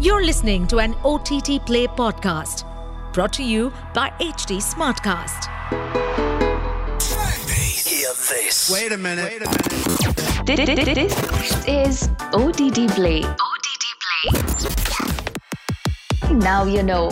You're listening to an OTT Play podcast brought to you by HT Smartcast. Hear this. Wait a minute. Wait a minute. This is OTT Play. OTT Play. Now you know.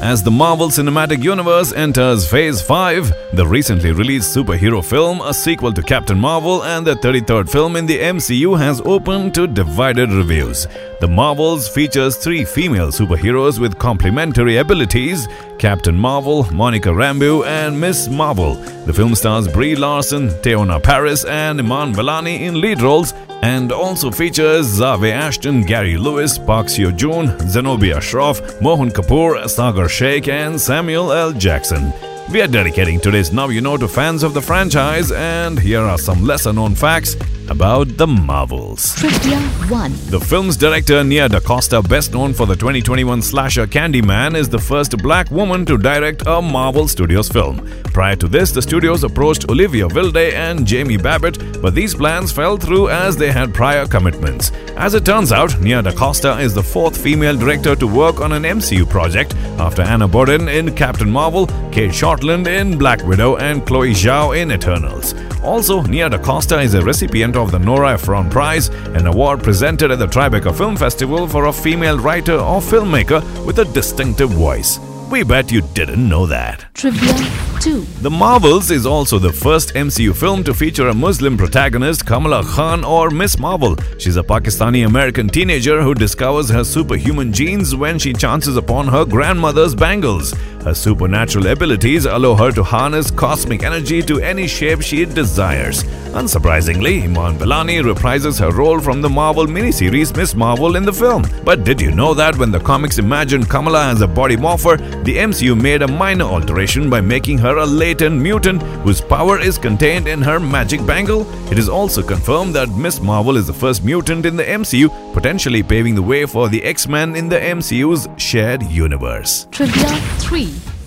As the Marvel Cinematic Universe enters Phase 5, the recently released superhero film, a sequel to Captain Marvel, and the 33rd film in the MCU has opened to divided reviews. The Marvels features three female superheroes with complementary abilities Captain Marvel, Monica Rambeau, and Miss Marvel. The film stars Brie Larson, Teyonah Parris, and Iman Vellani in lead roles and also features Zawe Ashton, Gary Lewis, Park Seo Joon, Zenobia Shroff, Mohan Kapur, Saagar Shaikh, and Samuel L. Jackson. We are dedicating today's Now You Know to fans of the franchise, and here are some lesser known facts about the Marvels. Trivia 1. The film's director Nia DaCosta, best known for the 2021 slasher Candyman, is the first black woman to direct a Marvel Studios film. Prior to this, the studios approached Olivia Wilde and Jamie Babbitt, but these plans fell through as they had prior commitments. As it turns out, Nia DaCosta is the fourth female director to work on an MCU project after Anna Boden in Captain Marvel, Cate Shortland in Black Widow, and Chloe Zhao in Eternals. Also, Nia DaCosta is a recipient of the Nora Ephron Prize, an award presented at the Tribeca Film Festival for a female writer or filmmaker with a distinctive voice. We bet you didn't know that. Trivia 2. The Marvels is also the first MCU film to feature a Muslim protagonist, Kamala Khan or Miss Marvel. She's a Pakistani American teenager who discovers her superhuman genes when she chances upon her grandmother's bangles. Her supernatural abilities allow her to harness cosmic energy to any shape she desires. Unsurprisingly, Iman Vellani reprises her role from the Marvel miniseries Miss Marvel in the film. But did you know that when the comics imagined Kamala as a body morpher, the MCU made a minor alteration by making her a latent mutant whose power is contained in her magic bangle? It is also confirmed that Miss Marvel is the first mutant in the MCU, potentially paving the way for the X Men in the MCU's shared universe. Trivia 3.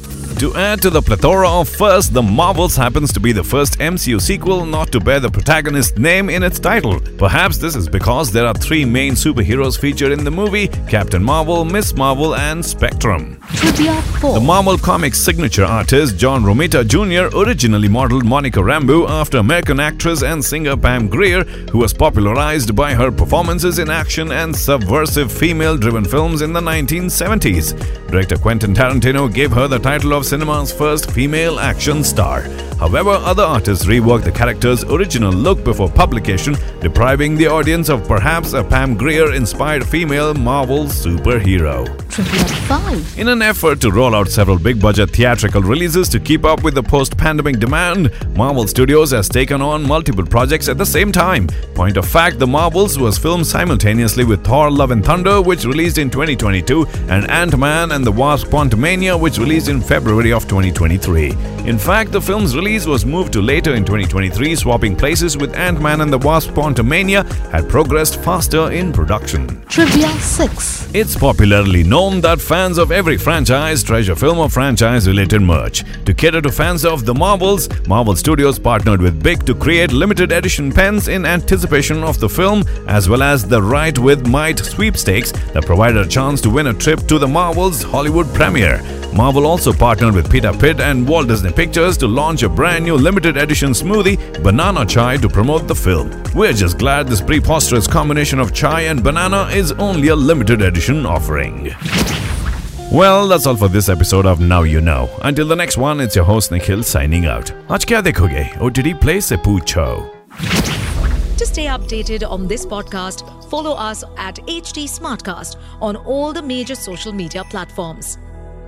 To add to the plethora of firsts, The Marvels happens to be the first MCU sequel not to bear the protagonist's name in its title. Perhaps this is because there are three main superheroes featured in the movie Captain Marvel, Miss Marvel, and Spectrum. The Marvel Comics signature artist John Romita Jr. originally modeled Monica Rambeau after American actress and singer Pam Grier, who was popularized by her performances in action and subversive female driven films in the 1970s. Director Quentin Tarantino gave her the title of cinema's first female action star. However, other artists reworked the character's original look before publication, depriving the audience of perhaps a Pam Grier inspired female Marvel superhero. Trivia 5. In an effort to roll out several big budget theatrical releases to keep up with the post pandemic demand, Marvel Studios has taken on multiple projects at the same time. Point of fact, The Marvels was filmed simultaneously with Thor Love and Thunder, which released in 2022, and Ant Man and the Wasp Quantumania, which released in February of 2023. In fact, the film's release was moved to later in 2023, swapping places with Ant Man and the Wasp Quantumania had progressed faster in production. Trivia 6. It's popularly known that fans of every franchise treasure film or franchise related merch. To cater to fans of the Marvels, Marvel Studios partnered with BIC to create limited edition pens in anticipation of the film, as well as the Write with Might sweepstakes that provided a chance to win a trip to the Marvels Hollywood premiere. Marvel also partnered with Pita Pit and Walt Disney Pictures to launch a brand new limited edition smoothie, Banana Chai, to promote the film. We're just glad this preposterous combination of chai and banana is only a limited edition offering. Well, that's all for this episode of Now You Know. Until the next one, it's your host Nikhil signing out. Aaj kya dekhoge? OTT Play se poocho. To stay updated on this podcast, follow us at HT Smartcast on all the major social media platforms.